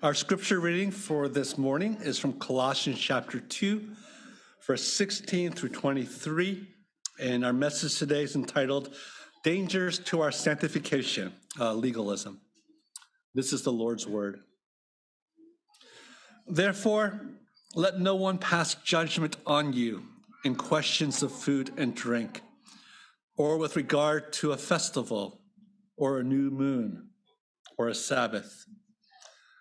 Our scripture reading for this morning is from Colossians chapter 2, verse 16 through 23. And our message today is entitled Dangers to Our Sanctification, uh, Legalism. This is the Lord's word. Therefore, let no one pass judgment on you in questions of food and drink, or with regard to a festival, or a new moon, or a Sabbath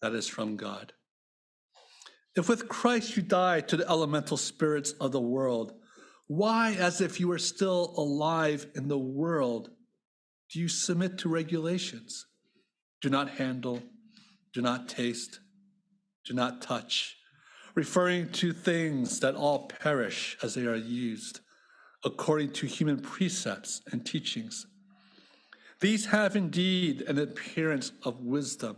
that is from God. If with Christ you die to the elemental spirits of the world, why, as if you were still alive in the world, do you submit to regulations? Do not handle, do not taste, do not touch, referring to things that all perish as they are used, according to human precepts and teachings. These have indeed an appearance of wisdom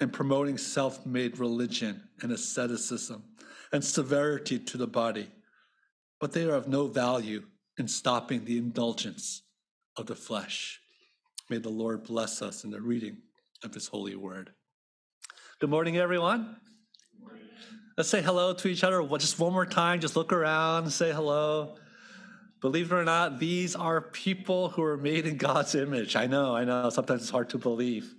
and promoting self made religion and asceticism and severity to the body, but they are of no value in stopping the indulgence of the flesh. May the Lord bless us in the reading of his holy word. Good morning, everyone. Let's say hello to each other just one more time. Just look around, say hello. Believe it or not, these are people who are made in God's image. I know, I know, sometimes it's hard to believe.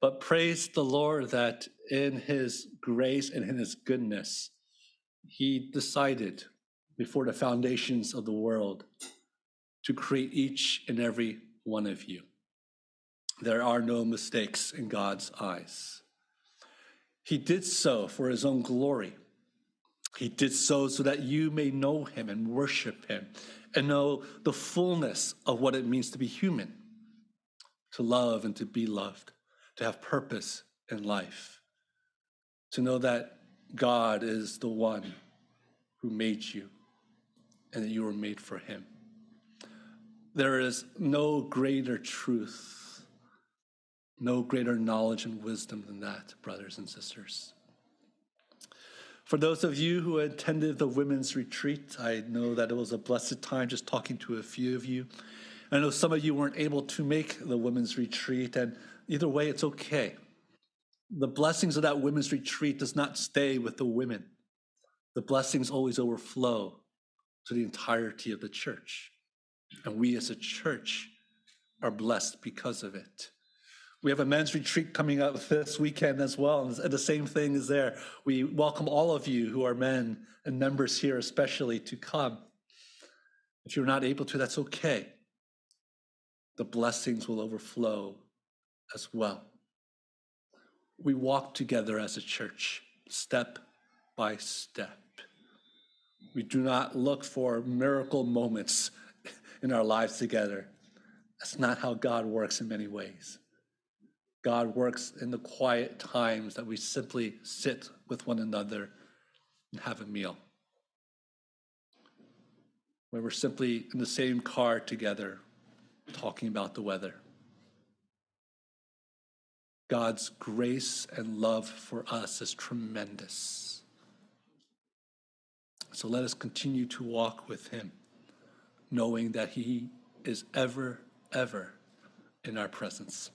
But praise the Lord that in his grace and in his goodness, he decided before the foundations of the world to create each and every one of you. There are no mistakes in God's eyes. He did so for his own glory. He did so so that you may know him and worship him and know the fullness of what it means to be human, to love and to be loved to have purpose in life, to know that God is the one who made you and that you were made for Him. There is no greater truth, no greater knowledge and wisdom than that, brothers and sisters. For those of you who attended the women's retreat, I know that it was a blessed time just talking to a few of you. I know some of you weren't able to make the women's retreat, and Either way, it's okay. The blessings of that women's retreat does not stay with the women. The blessings always overflow to the entirety of the church. And we as a church are blessed because of it. We have a men's retreat coming up this weekend as well, and the same thing is there. We welcome all of you who are men and members here, especially, to come. If you're not able to, that's okay. The blessings will overflow as well. We walk together as a church, step by step. We do not look for miracle moments in our lives together. That's not how God works in many ways. God works in the quiet times that we simply sit with one another and have a meal. When we're simply in the same car together talking about the weather. God's grace and love for us is tremendous. So let us continue to walk with Him, knowing that He is ever, ever in our presence.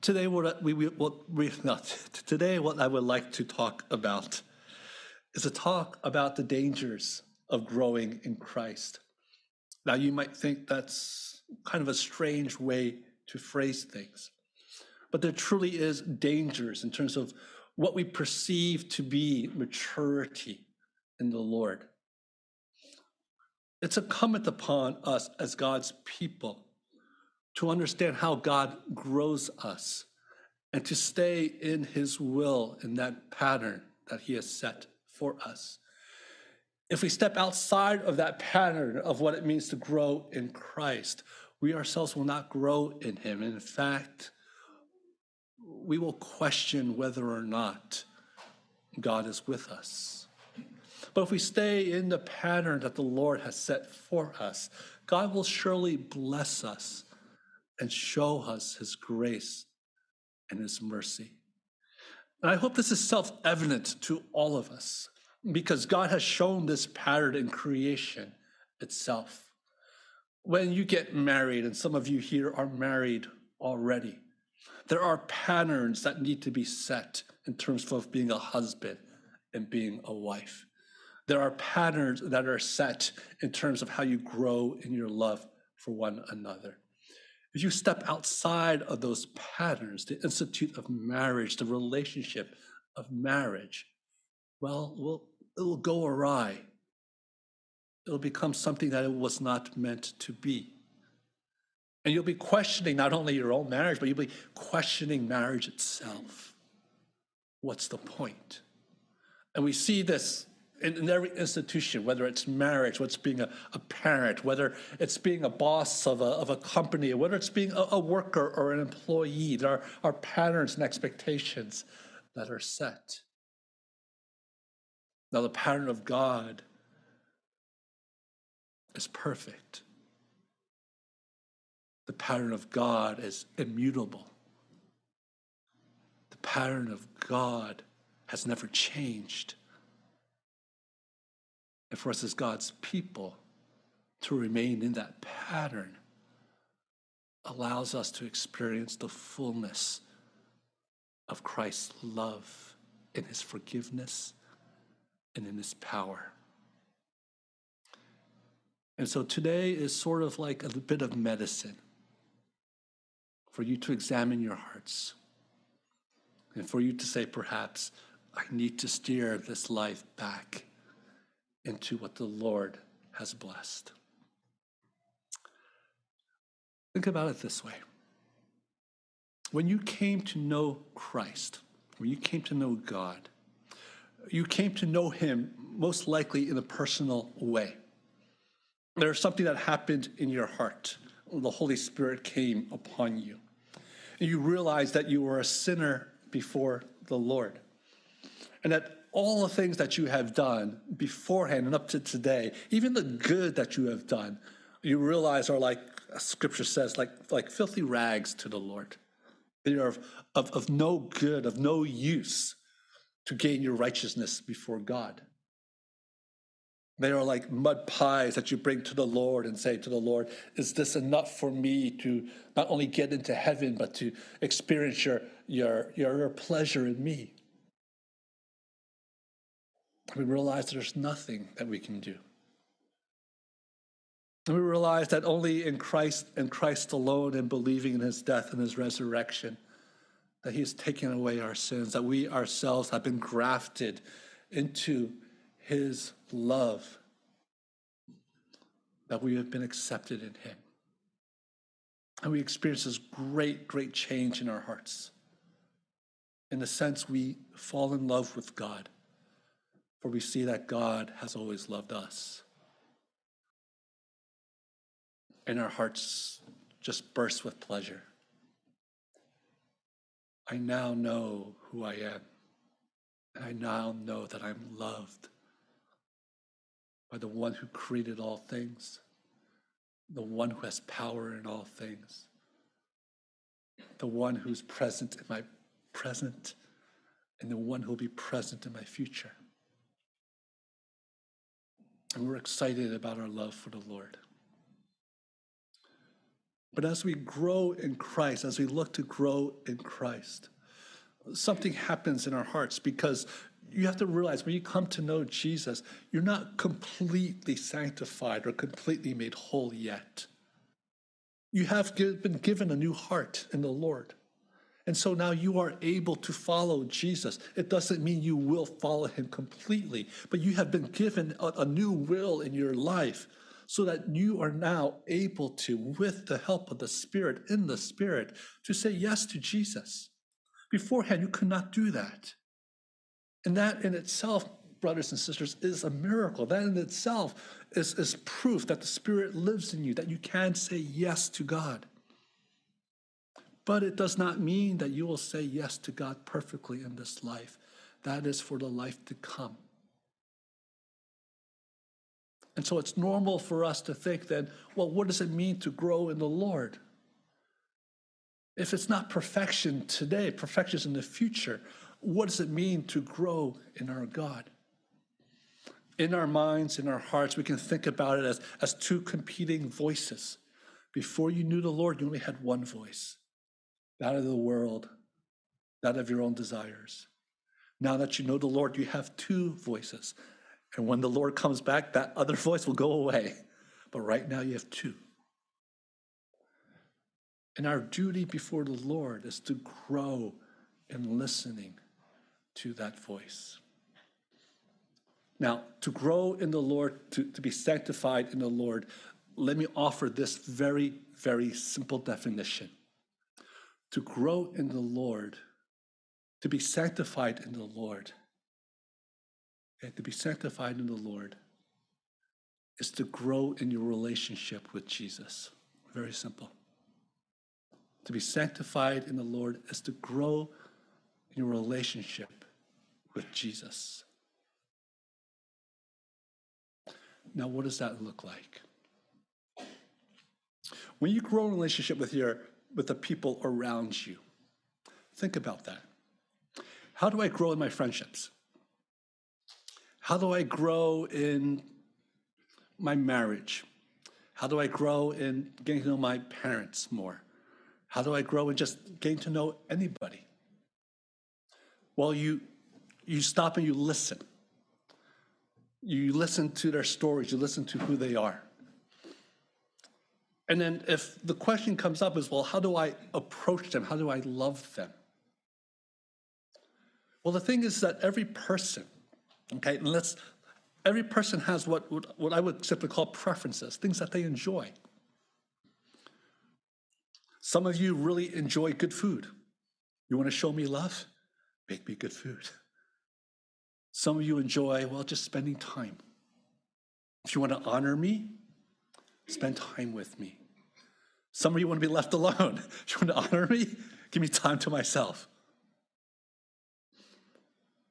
Today, what we, what we not, today, what I would like to talk about is a talk about the dangers of growing in Christ. Now, you might think that's kind of a strange way to phrase things but there truly is dangers in terms of what we perceive to be maturity in the Lord. It's incumbent upon us as God's people to understand how God grows us and to stay in his will in that pattern that he has set for us. If we step outside of that pattern of what it means to grow in Christ, we ourselves will not grow in him. In fact, we will question whether or not God is with us. But if we stay in the pattern that the Lord has set for us, God will surely bless us and show us his grace and his mercy. And I hope this is self evident to all of us because God has shown this pattern in creation itself. When you get married, and some of you here are married already, there are patterns that need to be set in terms of being a husband and being a wife. There are patterns that are set in terms of how you grow in your love for one another. If you step outside of those patterns, the institute of marriage, the relationship of marriage, well, well it will go awry. It'll become something that it was not meant to be. And you'll be questioning not only your own marriage, but you'll be questioning marriage itself. What's the point? And we see this in, in every institution, whether it's marriage, whether it's being a, a parent, whether it's being a boss of a, of a company, whether it's being a, a worker or an employee, there are, are patterns and expectations that are set. Now, the pattern of God is perfect. The pattern of God is immutable. The pattern of God has never changed. And for us as God's people to remain in that pattern allows us to experience the fullness of Christ's love in his forgiveness and in his power. And so today is sort of like a bit of medicine for you to examine your hearts and for you to say, perhaps, I need to steer this life back into what the Lord has blessed. Think about it this way when you came to know Christ, when you came to know God, you came to know Him most likely in a personal way. There's something that happened in your heart. The Holy Spirit came upon you. You realize that you were a sinner before the Lord. And that all the things that you have done beforehand and up to today, even the good that you have done, you realize are like scripture says, like, like filthy rags to the Lord. They are of, of, of no good, of no use to gain your righteousness before God. They are like mud pies that you bring to the Lord and say to the Lord, Is this enough for me to not only get into heaven, but to experience your, your, your, pleasure in me? we realize there's nothing that we can do. And we realize that only in Christ and Christ alone and believing in his death and his resurrection, that he has taken away our sins, that we ourselves have been grafted into his love, that we have been accepted in him. And we experience this great, great change in our hearts. In the sense we fall in love with God for we see that God has always loved us. And our hearts just burst with pleasure. I now know who I am, and I now know that I'm loved by the one who created all things, the one who has power in all things, the one who's present in my present, and the one who will be present in my future. And we're excited about our love for the Lord. But as we grow in Christ, as we look to grow in Christ, something happens in our hearts because you have to realize when you come to know Jesus, you're not completely sanctified or completely made whole yet. You have been given a new heart in the Lord. And so now you are able to follow Jesus. It doesn't mean you will follow him completely, but you have been given a, new will in your life so that you are now able to, with the help of the Spirit, in the Spirit, to say yes to Jesus. Beforehand, you could not do that. And that in itself, brothers and sisters, is a miracle. That in itself is, is proof that the Spirit lives in you, that you can say yes to God. But it does not mean that you will say yes to God perfectly in this life. That is for the life to come. And so it's normal for us to think then, well, what does it mean to grow in the Lord? If it's not perfection today, perfection is in the future, what does it mean to grow in our God? In our minds, in our hearts, we can think about it as, as two competing voices. Before you knew the Lord, you only had one voice that of the world, that of your own desires. Now that you know the Lord, you have two voices. And when the Lord comes back, that other voice will go away. But right now, you have two. And our duty before the Lord is to grow in listening to that voice. Now, to grow in the Lord, to, to be sanctified in the Lord, let me offer this very, very simple definition. To grow in the Lord, to be sanctified in the Lord, and to be sanctified in the Lord is to grow in your relationship with Jesus. Very simple. To be sanctified in the Lord is to grow in your relationship with Jesus. Now, what does that look like? When you grow in relationship with your with the people around you, think about that. How do I grow in my friendships? How do I grow in my marriage? How do I grow in getting to know my parents more? How do I grow in just getting to know anybody? Well, you you stop and you listen. You listen to their stories, you listen to who they are. And then if the question comes up is, well, how do I approach them? How do I love them? Well, the thing is that every person, okay, and let's, every person has what, what, I would simply call preferences, things that they enjoy. Some of you really enjoy good food. You want to show me love? Make me good food. Some of you enjoy, well, just spending time. If you want to honor me, spend time with me. Some of you want to be left alone. If you want to honor me, give me time to myself.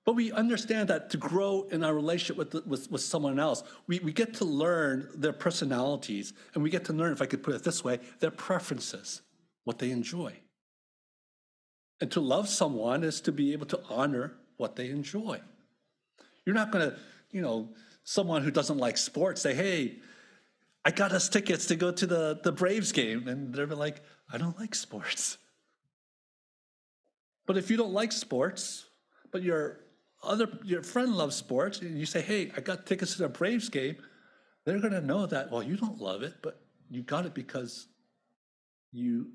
But we understand that to grow in our relationship with, the, with, with, someone else, we, we get to learn their personalities, and we get to learn, if I could put it this way, their preferences, what they enjoy. And to love someone is to be able to honor what they enjoy. You're not going to, you know, someone who doesn't like sports say, hey, I got us tickets to go to the, the Braves game. And they're like, I don't like sports. But if you don't like sports, but your other your friend loves sports, and you say, hey, I got tickets to the Braves game, they're gonna know that, well, you don't love it, but you got it because you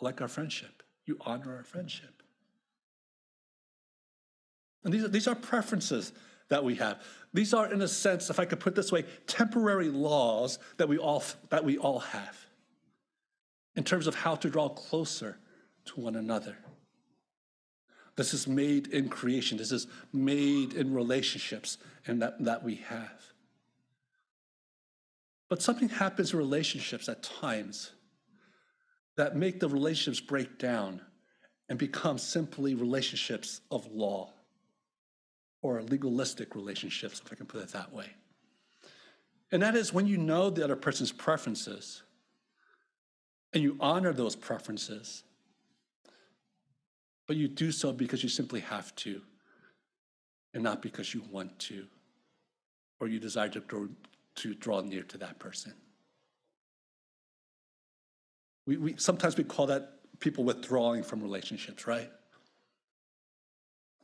like our friendship. You honor our friendship. And these are, these are preferences that we have. These are, in a sense, if I could put this way, temporary laws that we all, that we all have in terms of how to draw closer to one another. This is made in creation. This is made in relationships and that, that we have. But something happens in relationships at times that make the relationships break down and become simply relationships of law or legalistic relationships, if I can put it that way. And that is when you know the other person's preferences and you honor those preferences, but you do so because you simply have to and not because you want to or you desire to draw, to draw near to that person. We, we, sometimes we call that people withdrawing from relationships, right?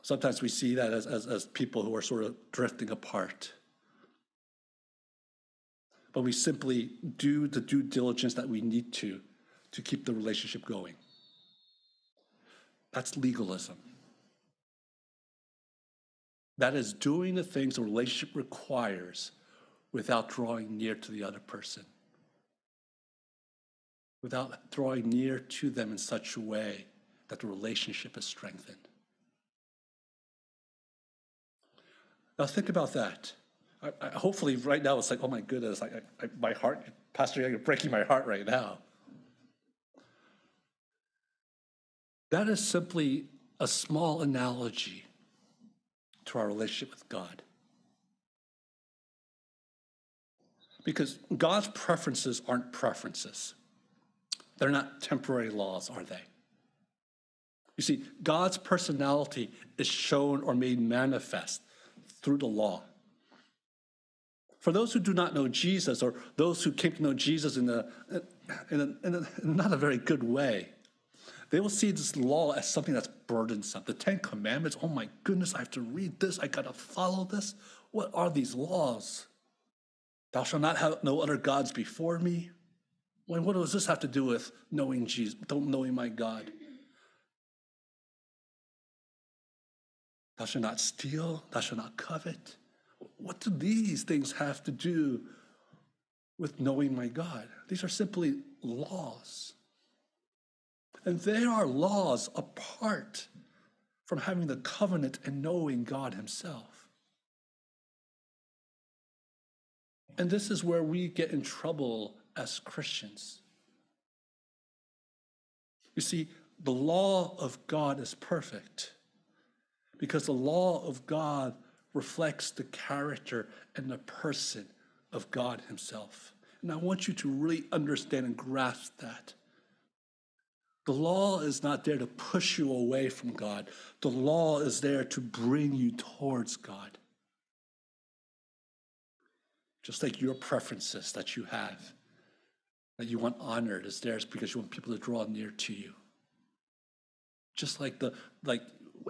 Sometimes we see that as, as, as people who are sort of drifting apart. But we simply do the due diligence that we need to to keep the relationship going. That's legalism. That is doing the things a relationship requires without drawing near to the other person, without drawing near to them in such a way that the relationship is strengthened. Now think about that. I, I, hopefully, right now it's like, oh my goodness, like I, my heart, Pastor, you're breaking my heart right now. That is simply a small analogy to our relationship with God. Because God's preferences aren't preferences. They're not temporary laws, are they? You see, God's personality is shown or made manifest through the law. For those who do not know Jesus, or those who came to know Jesus in a, in a, in a not a very good way, they will see this law as something that's burdensome. The Ten Commandments, oh my goodness, I have to read this, I gotta follow this. What are these laws? Thou shalt not have no other gods before me. When what does this have to do with knowing Jesus, don't knowing my God? Thou shalt not steal, thou shalt not covet. What do these things have to do with knowing my God? These are simply laws. And they are laws apart from having the covenant and knowing God Himself. And this is where we get in trouble as Christians. You see, the law of God is perfect because the law of God reflects the character and the person of God Himself. And I want you to really understand and grasp that. The law is not there to push you away from God, the law is there to bring you towards God. Just like your preferences that you have, that you want honored, is there because you want people to draw near to you. Just like the like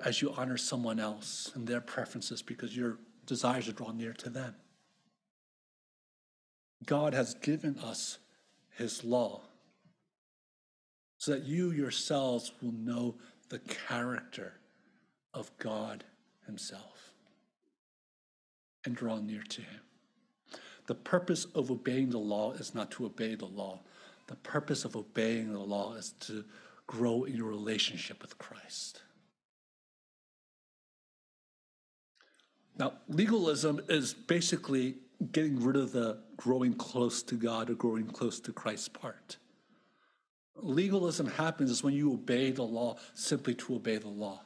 as you honor someone else and their preferences because your desires are drawn near to them. God has given us his law so that you yourselves will know the character of God himself and draw near to him. The purpose of obeying the law is not to obey the law. The purpose of obeying the law is to grow in your relationship with Christ. Now, legalism is basically getting rid of the growing close to God or growing close to Christ's part. Legalism happens is when you obey the law simply to obey the law,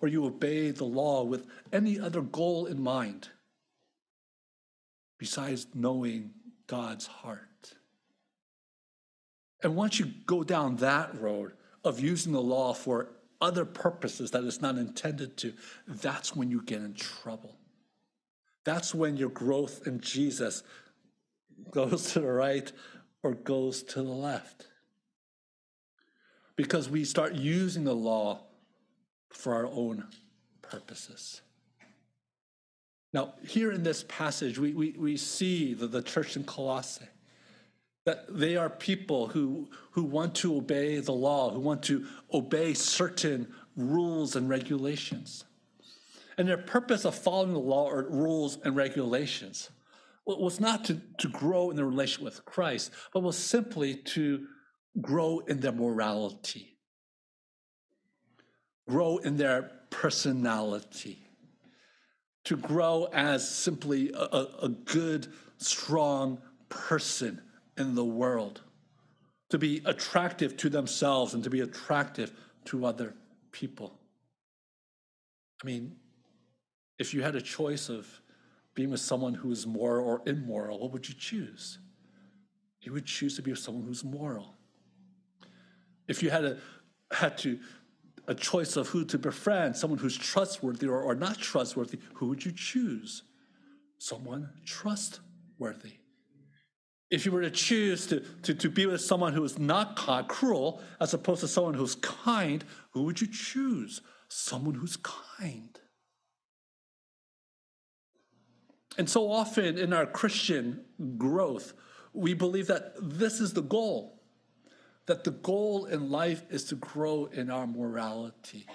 or you obey the law with any other goal in mind besides knowing God's heart. And once you go down that road of using the law for other purposes that it's not intended to, that's when you get in trouble. That's when your growth in Jesus goes to the right or goes to the left. Because we start using the law for our own purposes. Now, here in this passage, we, we, we see that the church in Colossae, that they are people who, who want to obey the law, who want to obey certain rules and regulations. And their purpose of following the law or rules and regulations was not to, to grow in their relation with Christ, but was simply to grow in their morality, grow in their personality, to grow as simply a, a good, strong person in the world, to be attractive to themselves and to be attractive to other people. I mean, if you had a choice of being with someone who is moral or immoral, what would you choose? You would choose to be with someone who's moral. If you had a had to a choice of who to befriend, someone who's trustworthy or, or not trustworthy, who would you choose? Someone trustworthy. If you were to choose to, to, to be with someone who is not cruel, as opposed to someone who's kind, who would you choose? Someone who's kind. And so often in our Christian growth, we believe that this is the goal, that the goal in life is to grow in our morality,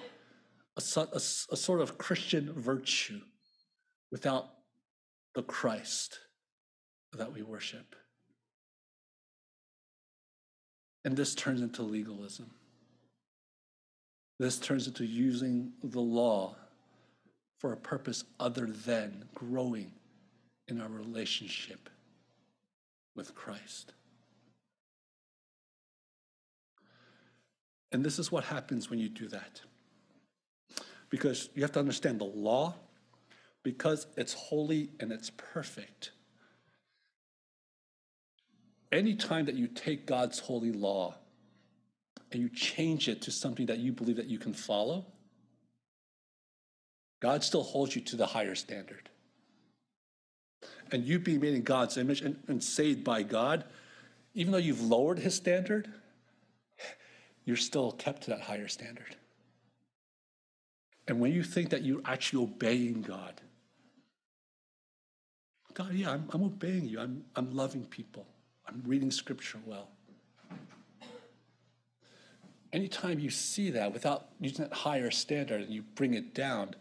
a, a, a sort of Christian virtue without the Christ that we worship. And this turns into legalism. This turns into using the law for a purpose other than growing in our relationship with Christ. And this is what happens when you do that. Because you have to understand the law, because it's holy and it's perfect. Anytime that you take God's holy law and you change it to something that you believe that you can follow, God still holds you to the higher standard. And you being made in God's image and, and saved by God, even though you've lowered his standard, you're still kept to that higher standard. And when you think that you're actually obeying God, God, yeah, I'm, I'm obeying you. I'm, I'm loving people. I'm reading scripture well. Anytime you see that without using that higher standard and you bring it down,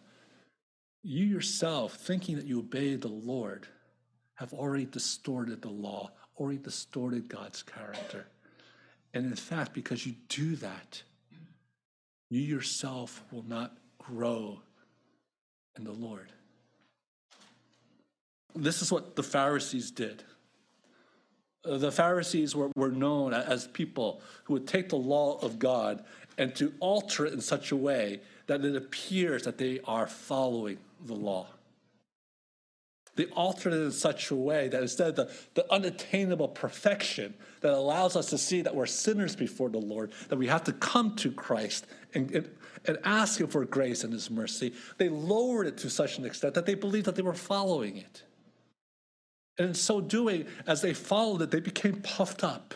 you yourself, thinking that you obey the Lord, have already distorted the law, already distorted God's character. And in fact, because you do that, you yourself will not grow in the Lord. This is what the Pharisees did. The Pharisees were, were known as people who would take the law of God and to alter it in such a way that it appears that they are following the law. They altered it in such a way that instead of the, the unattainable perfection that allows us to see that we're sinners before the Lord, that we have to come to Christ and, and, and ask Him for grace and His mercy, they lowered it to such an extent that they believed that they were following it. And in so doing, as they followed it, they became puffed up.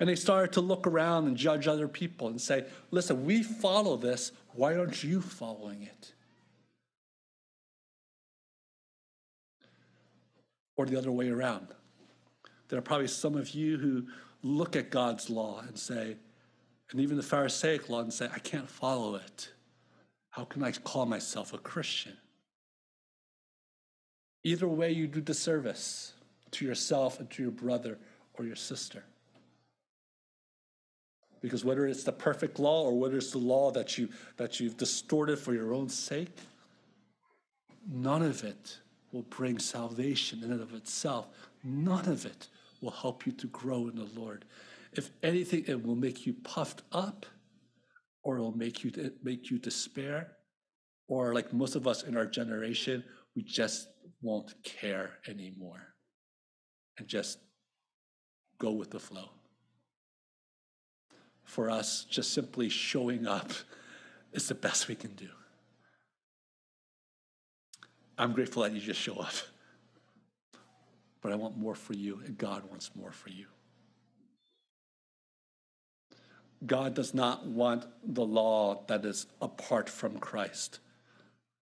And they started to look around and judge other people and say, listen, we follow this. Why aren't you following it? or the other way around. There are probably some of you who look at God's law and say, and even the Pharisaic law, and say, I can't follow it. How can I call myself a Christian? Either way, you do disservice to yourself and to your brother or your sister. Because whether it's the perfect law or whether it's the law that, you, that you've distorted for your own sake, none of it will bring salvation in and of itself. None of it will help you to grow in the Lord. If anything, it will make you puffed up, or it will make you make you despair, or like most of us in our generation, we just won't care anymore, and just go with the flow. For us, just simply showing up is the best we can do. I'm grateful that you just show up. But I want more for you, and God wants more for you. God does not want the law that is apart from Christ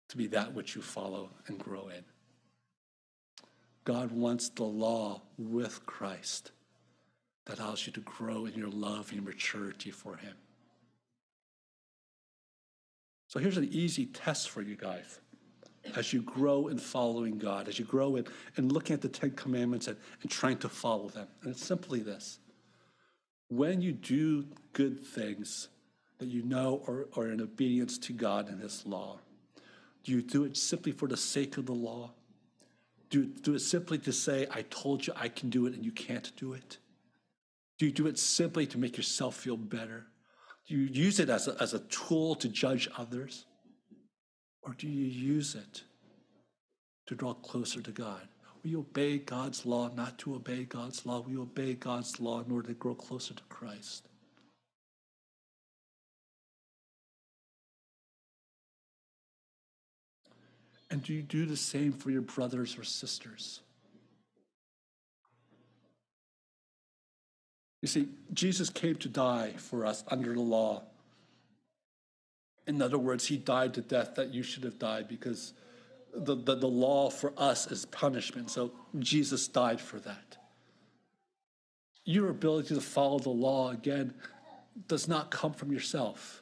to be that which you follow and grow in. God wants the law with Christ that allows you to grow in your love and maturity for Him. So here's an easy test for you guys as you grow in following God, as you grow in, in looking at the Ten Commandments and, and trying to follow them. And it's simply this when you do good things that you know are, are in obedience to God and His law, do you do it simply for the sake of the law? Do do it simply to say, I told you I can do it and you can't do it? Do you do it simply to make yourself feel better? Do you use it as a, as a tool to judge others? Or do you use it to draw closer to God? We obey God's law not to obey God's law. We obey God's law in order to grow closer to Christ. And do you do the same for your brothers or sisters? You see, Jesus came to die for us under the law. In other words, he died to death that you should have died because the, the, the law for us is punishment. So Jesus died for that. Your ability to follow the law, again, does not come from yourself.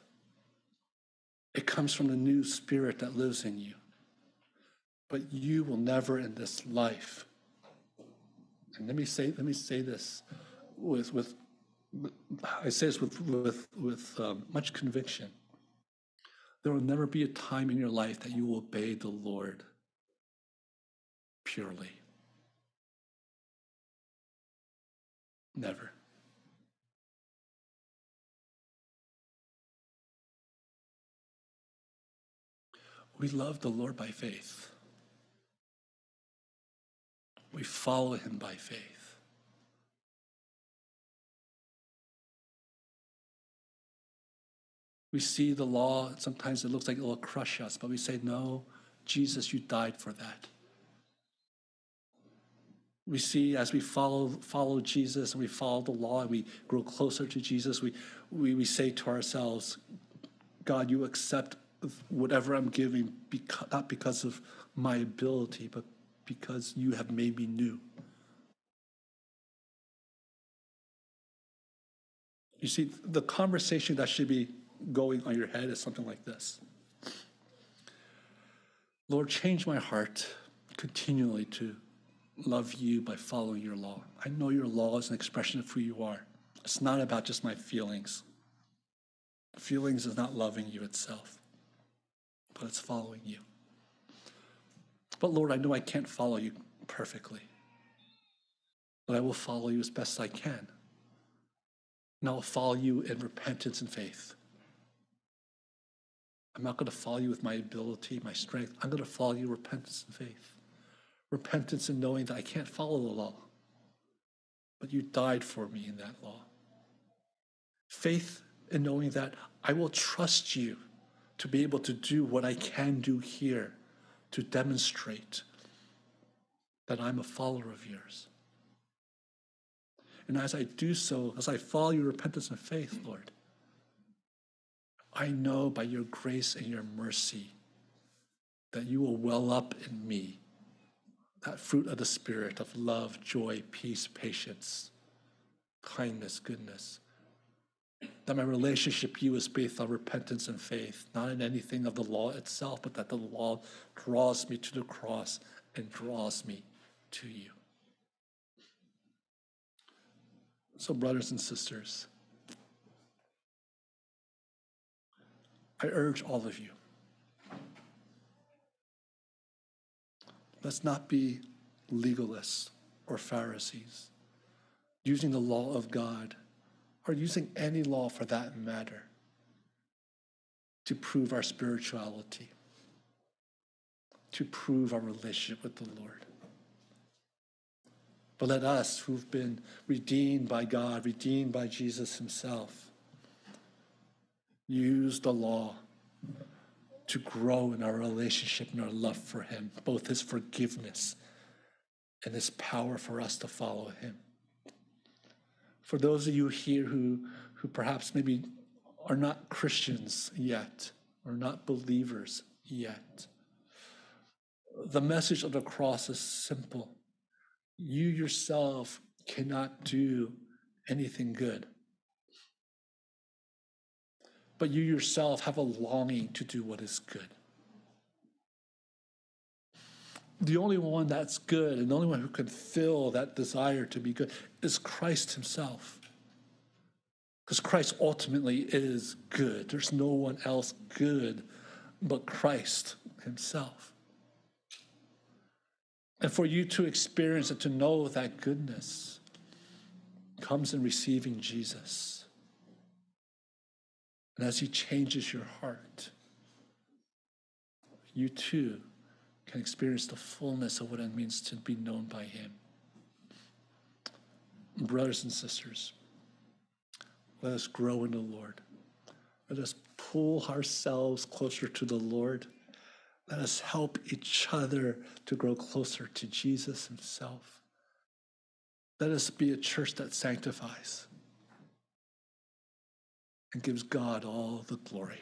It comes from the new spirit that lives in you but you will never in this life. And let me say, let me say this with, with I say this with, with, with um, much conviction. There will never be a time in your life that you will obey the Lord purely. Never. We love the Lord by faith. We follow him by faith. We see the law, sometimes it looks like it will crush us, but we say, No, Jesus, you died for that. We see as we follow, follow Jesus and we follow the law and we grow closer to Jesus, we, we, we say to ourselves, God, you accept whatever I'm giving, because, not because of my ability, but because you have made me new. You see, the conversation that should be going on your head is something like this Lord, change my heart continually to love you by following your law. I know your law is an expression of who you are. It's not about just my feelings. Feelings is not loving you itself, but it's following you. But Lord, I know I can't follow you perfectly, but I will follow you as best I can. And I will follow you in repentance and faith. I'm not going to follow you with my ability, my strength. I'm going to follow you repentance and faith. Repentance and knowing that I can't follow the law, but you died for me in that law. Faith in knowing that I will trust you to be able to do what I can do here to demonstrate that I'm a follower of yours. And as I do so, as I follow your repentance and faith, Lord, I know by your grace and your mercy that you will well up in me that fruit of the Spirit of love, joy, peace, patience, kindness, goodness. That my relationship to you is based on repentance and faith, not in anything of the law itself, but that the law draws me to the cross and draws me to you. So, brothers and sisters, I urge all of you let's not be legalists or Pharisees using the law of God or using any law for that matter to prove our spirituality, to prove our relationship with the Lord. But let us, who've been redeemed by God, redeemed by Jesus Himself, use the law to grow in our relationship and our love for Him, both His forgiveness and His power for us to follow Him. For those of you here who, who perhaps maybe are not Christians yet, or not believers yet, the message of the cross is simple. You yourself cannot do anything good but you yourself have a longing to do what is good. The only one that's good and the only one who can fill that desire to be good is Christ Himself. Because Christ ultimately is good. There's no one else good but Christ Himself. And for you to experience and to know that goodness comes in receiving Jesus. And as He changes your heart, you too can experience the fullness of what it means to be known by Him. Brothers and sisters, let us grow in the Lord. Let us pull ourselves closer to the Lord. Let us help each other to grow closer to Jesus Himself. Let us be a church that sanctifies and gives God all the glory.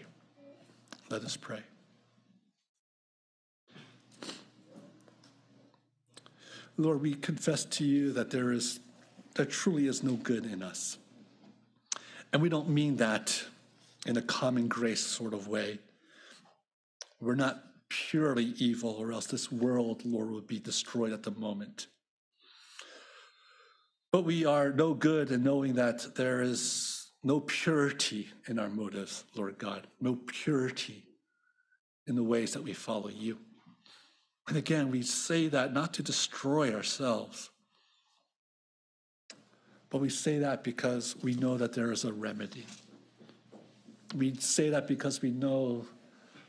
Let us pray. Lord, we confess to you that there is there truly is no good in us. And we don't mean that in a common grace sort of way. We're not purely evil, or else this world, Lord, would be destroyed at the moment. But we are no good in knowing that there is no purity in our motives, Lord God, no purity in the ways that we follow you. And again, we say that not to destroy ourselves, but we say that because we know that there is a remedy. We say that because we know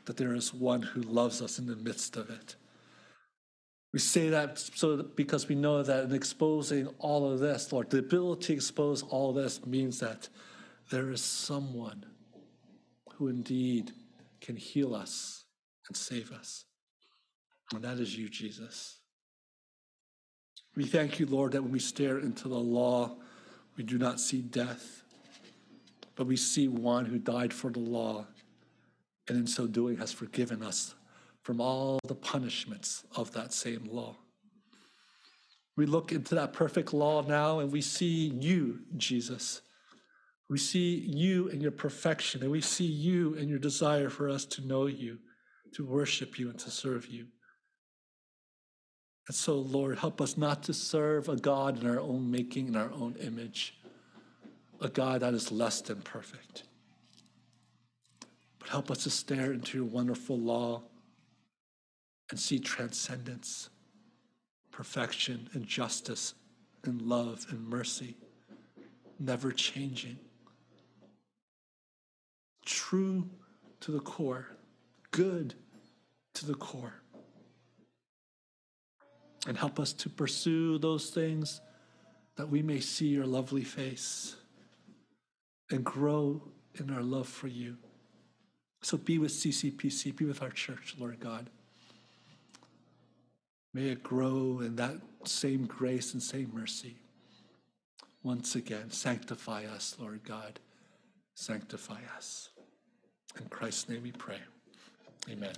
that there is one who loves us in the midst of it. We say that so because we know that in exposing all of this, Lord, the ability to expose all this means that there is someone who indeed can heal us and save us. And that is you, Jesus. We thank you, Lord, that when we stare into the law, we do not see death, but we see one who died for the law, and in so doing has forgiven us from all the punishments of that same law. We look into that perfect law now and we see you, Jesus. We see you and your perfection, and we see you and your desire for us to know you, to worship you, and to serve you. And so, Lord, help us not to serve a God in our own making, in our own image, a God that is less than perfect. But help us to stare into your wonderful law and see transcendence, perfection, and justice, and love and mercy, never changing, true to the core, good to the core and help us to pursue those things that we may see your lovely face and grow in our love for you. So be with CCPC, be with our church, Lord God. May it grow in that same grace and same mercy. Once again, sanctify us, Lord God. Sanctify us. In Christ's name we pray. Amen.